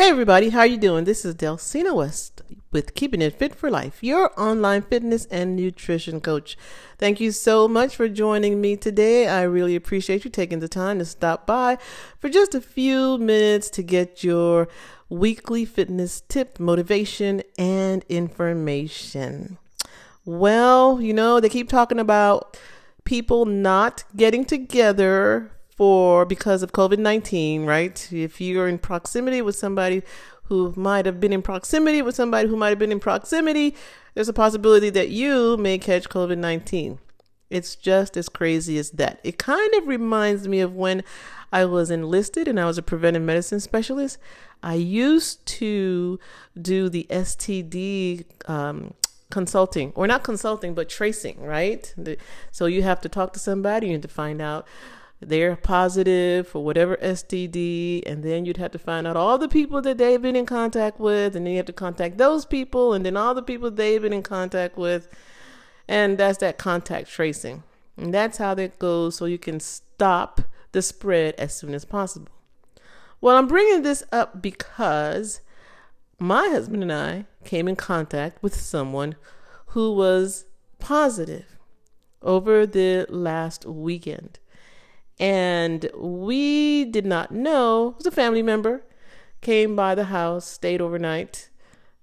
Hey everybody, how are you doing? This is Delcina West with Keeping It Fit for Life, your online fitness and nutrition coach. Thank you so much for joining me today. I really appreciate you taking the time to stop by for just a few minutes to get your weekly fitness tip, motivation, and information. Well, you know, they keep talking about people not getting together for because of COVID 19, right? If you're in proximity with somebody who might have been in proximity with somebody who might have been in proximity, there's a possibility that you may catch COVID 19. It's just as crazy as that. It kind of reminds me of when I was enlisted and I was a preventive medicine specialist. I used to do the STD um, consulting, or not consulting, but tracing, right? So you have to talk to somebody, you have to find out they're positive for whatever STD, and then you'd have to find out all the people that they've been in contact with, and then you have to contact those people, and then all the people they've been in contact with, and that's that contact tracing. And that's how that goes, so you can stop the spread as soon as possible. Well, I'm bringing this up because my husband and I came in contact with someone who was positive over the last weekend. And we did not know, it was a family member, came by the house, stayed overnight,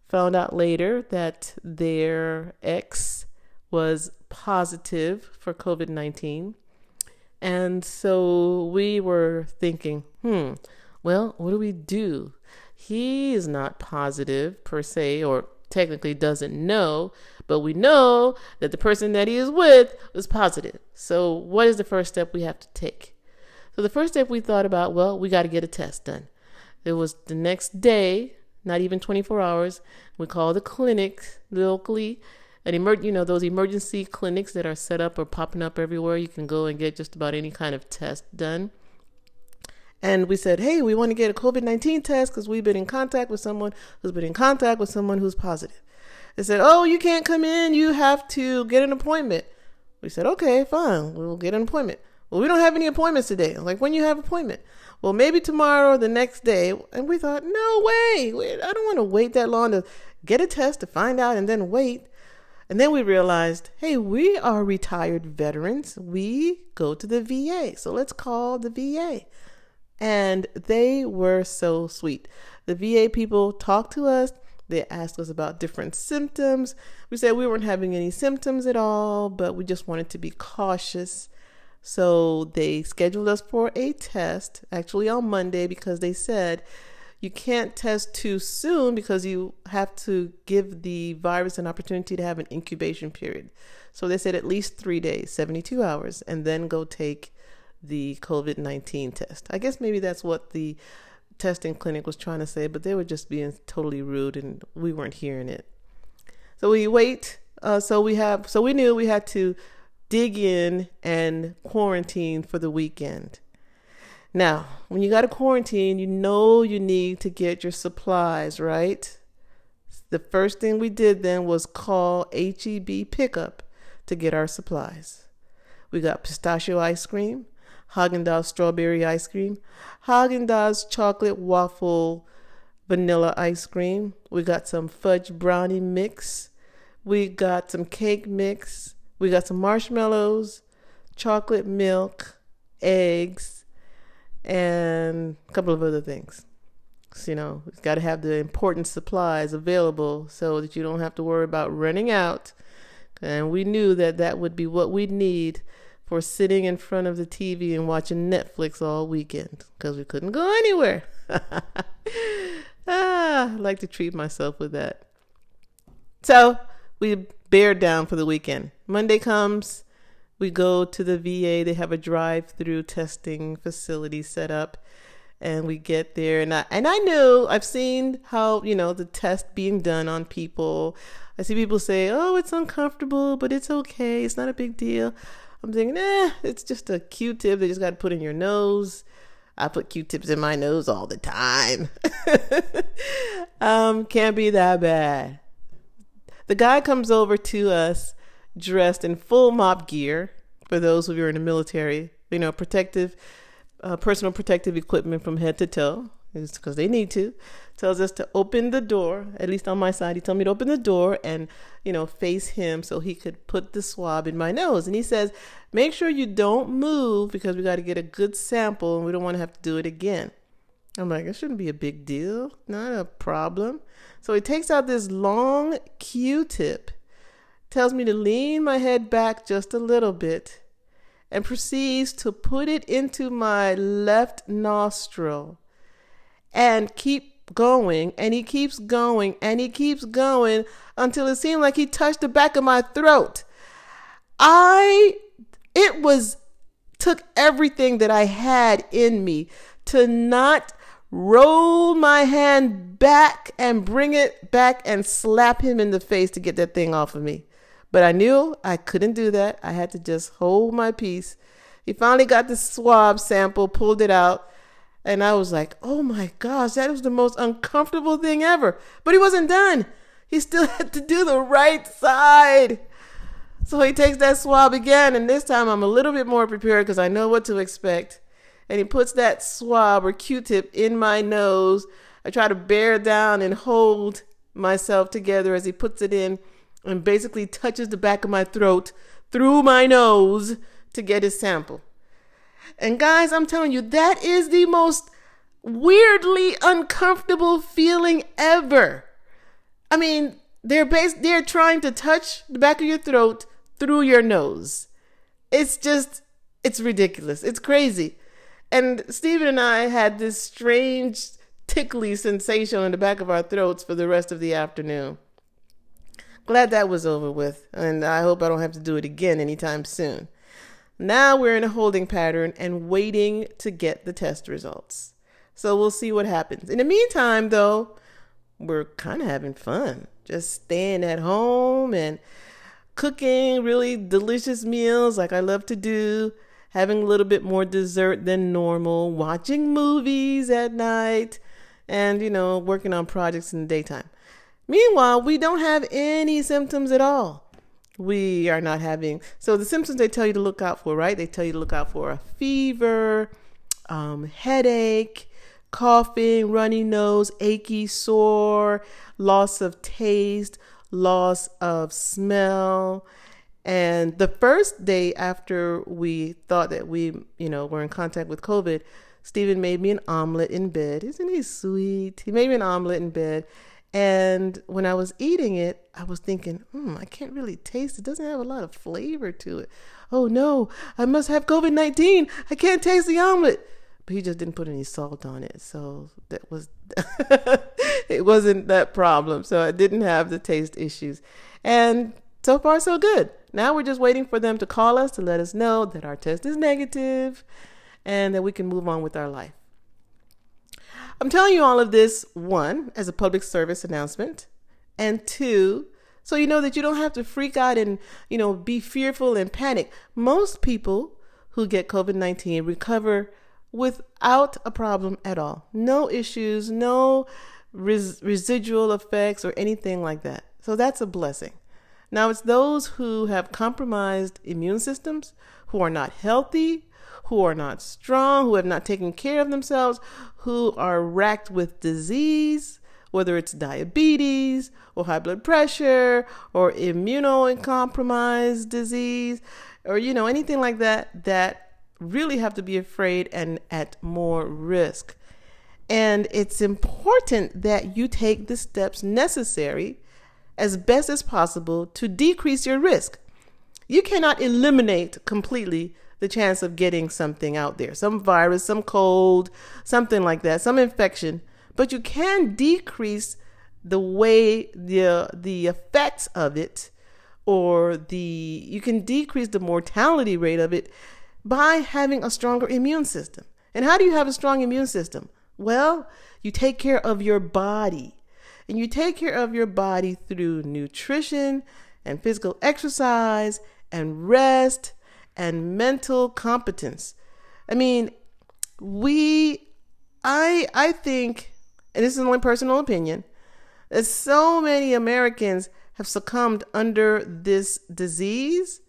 found out later that their ex was positive for COVID 19. And so we were thinking, hmm, well, what do we do? He is not positive per se, or technically doesn't know, but we know that the person that he is with was positive. So, what is the first step we have to take? So, the first step we thought about, well, we got to get a test done. It was the next day, not even 24 hours. We called the clinic locally, and emer- you know those emergency clinics that are set up or popping up everywhere. You can go and get just about any kind of test done. And we said, hey, we want to get a COVID 19 test because we've been in contact with someone who's been in contact with someone who's positive. They said, oh, you can't come in. You have to get an appointment. We said, okay, fine. We'll get an appointment. Well, we don't have any appointments today. Like, when you have appointment? Well, maybe tomorrow or the next day. And we thought, no way. I don't want to wait that long to get a test to find out and then wait. And then we realized, hey, we are retired veterans. We go to the VA. So let's call the VA. And they were so sweet. The VA people talked to us. They asked us about different symptoms. We said we weren't having any symptoms at all, but we just wanted to be cautious. So they scheduled us for a test, actually on Monday, because they said you can't test too soon because you have to give the virus an opportunity to have an incubation period. So they said at least three days, 72 hours, and then go take the COVID 19 test. I guess maybe that's what the testing clinic was trying to say, but they were just being totally rude and we weren't hearing it. So we wait. Uh, so we have, so we knew we had to dig in and quarantine for the weekend. Now, when you got to quarantine, you know you need to get your supplies, right? The first thing we did then was call HEB pickup to get our supplies. We got pistachio ice cream, Haagen-Dazs strawberry ice cream, Haagen-Dazs chocolate waffle vanilla ice cream. We got some fudge brownie mix. We got some cake mix. We got some marshmallows, chocolate milk, eggs, and a couple of other things. So, you know, we've got to have the important supplies available so that you don't have to worry about running out. And we knew that that would be what we'd need for sitting in front of the TV and watching Netflix all weekend because we couldn't go anywhere. ah, I like to treat myself with that. So we bear down for the weekend. Monday comes, we go to the VA. They have a drive-through testing facility set up, and we get there. And I and I knew I've seen how you know the test being done on people. I see people say, "Oh, it's uncomfortable, but it's okay. It's not a big deal." I'm thinking, eh, it's just a Q-tip. They just got to put in your nose. I put Q-tips in my nose all the time. um, can't be that bad. The guy comes over to us dressed in full MOPP gear. For those of you who are in the military, you know, protective, uh, personal protective equipment from head to toe. Because they need to, tells us to open the door, at least on my side. He told me to open the door and, you know, face him so he could put the swab in my nose. And he says, make sure you don't move because we got to get a good sample and we don't want to have to do it again. I'm like, it shouldn't be a big deal, not a problem. So he takes out this long Q tip, tells me to lean my head back just a little bit, and proceeds to put it into my left nostril and keep going. And he keeps going and he keeps going until it seemed like he touched the back of my throat. I, it was, took everything that I had in me to not roll my hand back and bring it back and slap him in the face to get that thing off of me. But I knew I couldn't do that. I had to just hold my peace. He finally got the swab sample, pulled it out, and I was like, oh my gosh, that was the most uncomfortable thing ever. But he wasn't done. He still had to do the right side. So he takes that swab again, and this time I'm a little bit more prepared because I know what to expect and he puts that swab or Q-tip in my nose. I try to bear down and hold myself together as he puts it in and basically touches the back of my throat through my nose to get his sample. And guys, I'm telling you, that is the most weirdly uncomfortable feeling ever. I mean, they're bas- they're trying to touch the back of your throat through your nose. It's just it's ridiculous. It's crazy. And Stephen and I had this strange tickly sensation in the back of our throats for the rest of the afternoon. Glad that was over with, and I hope I don't have to do it again anytime soon. Now we're in a holding pattern and waiting to get the test results. So we'll see what happens. In the meantime, though, we're kind of having fun. Just staying at home and cooking really delicious meals like I love to do having a little bit more dessert than normal, watching movies at night, and, you know, working on projects in the daytime. Meanwhile, we don't have any symptoms at all. We are not having, so the symptoms they tell you to look out for, right? They tell you to look out for a fever, um, headache, coughing, runny nose, achy, sore, loss of taste, loss of smell, and the first day after we thought that we, you know, were in contact with COVID, Stephen made me an omelet in bed. Isn't he sweet? He made me an omelet in bed. And when I was eating it, I was thinking, hmm, I can't really taste it. doesn't have a lot of flavor to it. Oh no, I must have COVID 19. I can't taste the omelet. But he just didn't put any salt on it. So that was, it wasn't that problem. So I didn't have the taste issues. And so far, so good. Now we're just waiting for them to call us to let us know that our test is negative and that we can move on with our life. I'm telling you all of this, one, as a public service announcement, and two, so you know that you don't have to freak out and, you know, be fearful and panic. Most people who get COVID 19 recover without a problem at all. No issues, no res- residual effects, or anything like that. So that's a blessing. Now, it's those who have compromised immune systems, who are not healthy, who are not strong, who have not taken care of themselves, who are racked with disease, whether it's diabetes or high blood pressure or immunocompromised disease or, you know, anything like that, that really have to be afraid and at more risk. And it's important that you take the steps necessary as best as possible to decrease your risk. You cannot eliminate completely the chance of getting something out there, some virus, some cold, something like that, some infection, but you can decrease the way the the effects of it or the you can decrease the mortality rate of it by having a stronger immune system. And how do you have a strong immune system? Well, you take care of your body. And you take care of your body through nutrition and physical exercise and rest and mental competence. I mean, we I I think and this is only personal opinion, that so many Americans have succumbed under this disease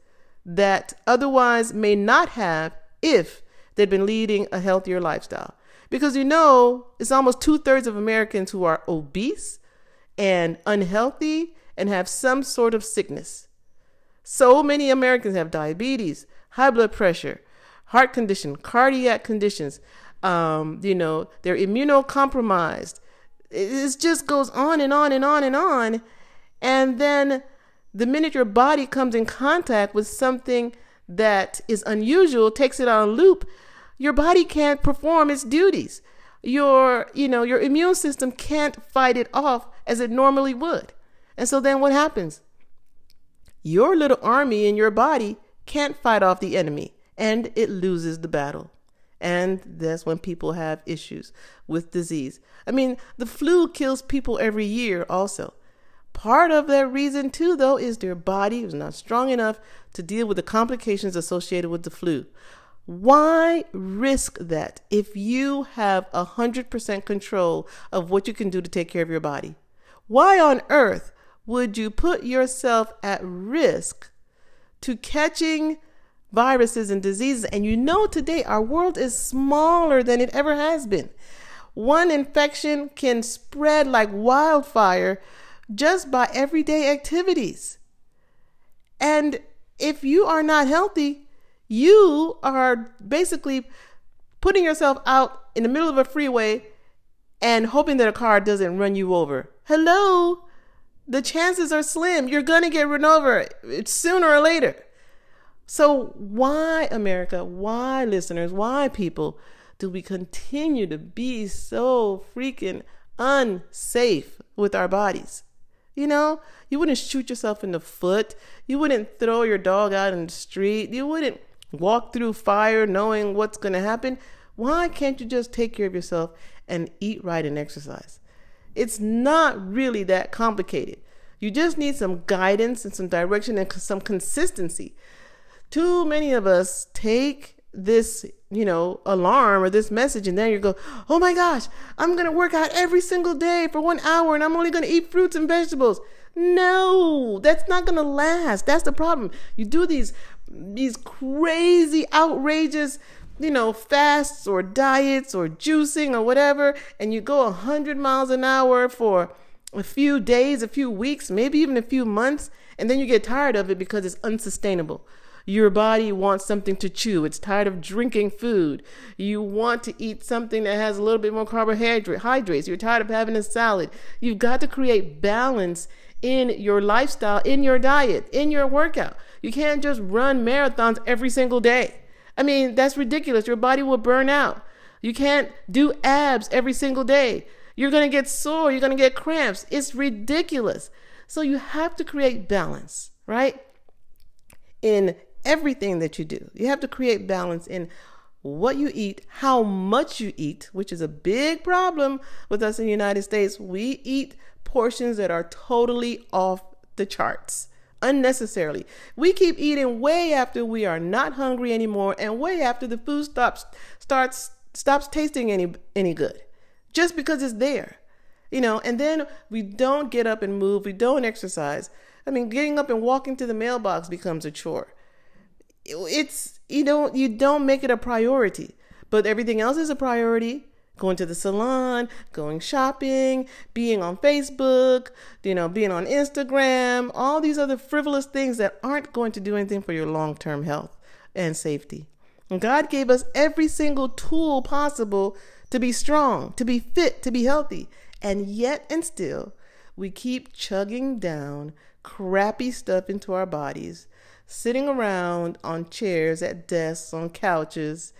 that otherwise may not have if they'd been leading a healthier lifestyle. Because you know, it's almost two thirds of Americans who are obese and unhealthy and have some sort of sickness. So many Americans have diabetes, high blood pressure, heart condition, cardiac conditions. Um, you know, they're immunocompromised. It just goes on and on and on and on. And then the minute your body comes in contact with something that is unusual, takes it on a loop, your body can't perform its duties. Your, you know, your immune system can't fight it off as it normally would. And so then what happens? Your little army in your body can't fight off the enemy and it loses the battle. And that's when people have issues with disease. I mean, the flu kills people every year also. Part of that reason, too, though, is their body is not strong enough to deal with the complications associated with the flu. Why risk that if you have 100% control of what you can do to take care of your body? Why on earth would you put yourself at risk to catching viruses and diseases? And you know, today our world is smaller than it ever has been. One infection can spread like wildfire just by everyday activities. And if you are not healthy, you are basically putting yourself out in the middle of a freeway and hoping that a car doesn't run you over. Hello? The chances are slim. You're going to get run over sooner or later. So, why, America, why, listeners, why, people, do we continue to be so freaking unsafe with our bodies? You know, you wouldn't shoot yourself in the foot. You wouldn't throw your dog out in the street. You wouldn't walk through fire knowing what's going to happen. Why can't you just take care of yourself and eat right and exercise? It's not really that complicated. You just need some guidance and some direction and some consistency. Too many of us take this, you know, alarm or this message and then you go, "Oh my gosh, I'm going to work out every single day for 1 hour and I'm only going to eat fruits and vegetables." No, that's not going to last. That's the problem. You do these these crazy, outrageous, you know, fasts or diets or juicing or whatever, and you go 100 miles an hour for a few days, a few weeks, maybe even a few months, and then you get tired of it because it's unsustainable. Your body wants something to chew. It's tired of drinking food. You want to eat something that has a little bit more carbohydrates. You're tired of having a salad. You've got to create balance in your lifestyle, in your diet, in your workout. You can't just run marathons every single day. I mean, that's ridiculous. Your body will burn out. You can't do abs every single day. You're going to get sore. You're going to get cramps. It's ridiculous. So you have to create balance, right? In everything that you do. You have to create balance in what you eat, how much you eat, which is a big problem with us in the United States. We eat portions that are totally off the charts unnecessarily. We keep eating way after we are not hungry anymore and way after the food stops starts stops tasting any any good. Just because it's there. You know, and then we don't get up and move, we don't exercise. I mean, getting up and walking to the mailbox becomes a chore. It's you know, you don't make it a priority, but everything else is a priority going to the salon, going shopping, being on Facebook, you know, being on Instagram, all these other frivolous things that aren't going to do anything for your long term health and safety. God gave us every single tool possible to be strong, to be fit, to be healthy. And yet and still, we keep chugging down crappy stuff into our bodies, sitting around on chairs, at desks, on couches,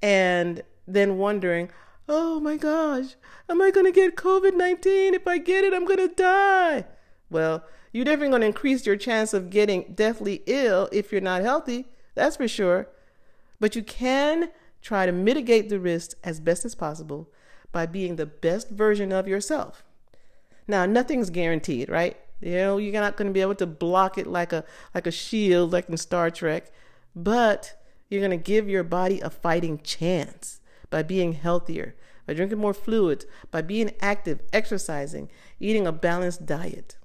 and then wondering, oh my gosh, am I going to get COVID 19? If I get it, I'm going to die. Well, you're definitely going to increase your chance of getting deathly ill if you're not healthy. That's for sure. But you can try to mitigate the risks as best as possible by being the best version of yourself. Now, nothing's guaranteed, right? You know, you're not going to be able to block it like a like a shield like in Star Trek, but you're going to give your body a fighting chance by being healthier, by drinking more fluids, by being active, exercising, eating a balanced diet.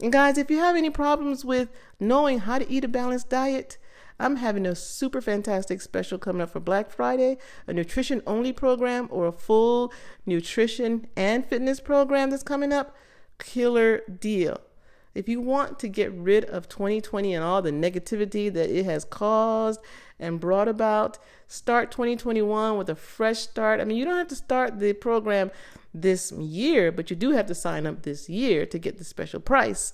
And guys, if you have any problems with knowing how to eat a balanced diet, I'm having a super fantastic special coming up for Black Friday, a nutrition only program or a full nutrition and fitness program that's coming up. Killer deal. If you want to get rid of 2020 and all the negativity that it has caused and brought about, start 2021 with a fresh start. I mean, you don't have to start the program this year, but you do have to sign up this year to get the special price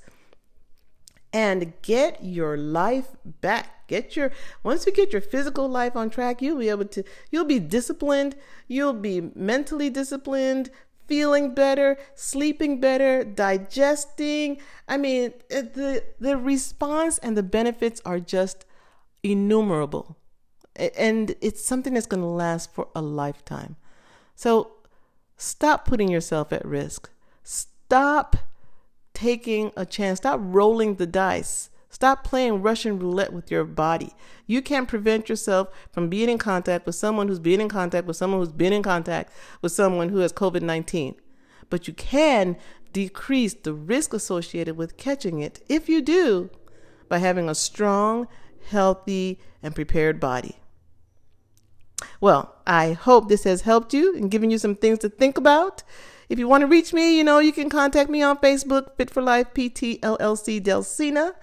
and get your life back. Get your once you get your physical life on track, you'll be able to you'll be disciplined, you'll be mentally disciplined, feeling better, sleeping better, digesting. I mean, the the response and the benefits are just innumerable. And it's something that's going to last for a lifetime. So stop putting yourself at risk. Stop taking a chance. Stop rolling the dice. Stop playing Russian roulette with your body. You can't prevent yourself from being in contact with someone who's been in contact with someone who's been in contact with someone who has COVID 19. But you can decrease the risk associated with catching it if you do by having a strong, healthy, and prepared body. Well, I hope this has helped you and given you some things to think about. If you want to reach me, you know, you can contact me on Facebook, Fit for Life PT LLC Delcina,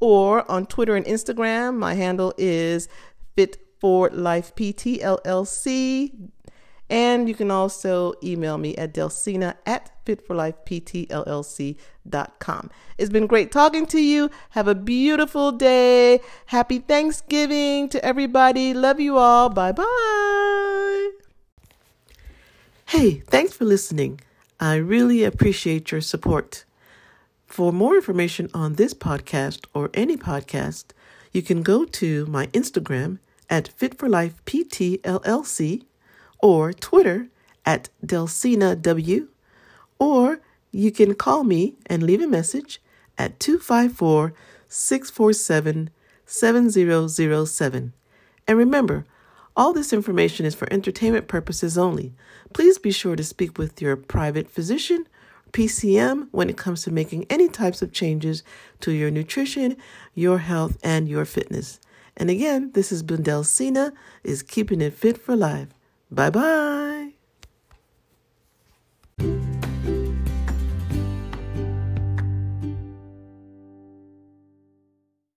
or on Twitter and Instagram. My handle is Fit for Life PT LLC. And you can also email me at delcina at fitforlifeptllc.com. It's been great talking to you. Have a beautiful day. Happy Thanksgiving to everybody. Love you all. Bye bye. Hey, thanks for listening. I really appreciate your support. For more information on this podcast or any podcast, you can go to my Instagram at Fit or Twitter at Delcina W, or you can call me and leave a message at 254 647 7007. And remember, all this information is for entertainment purposes only. Please be sure to speak with your private physician, PCM, when it comes to making any types of changes to your nutrition, your health, and your fitness. And again, this is Bundel Sina is keeping it fit for life. Bye bye.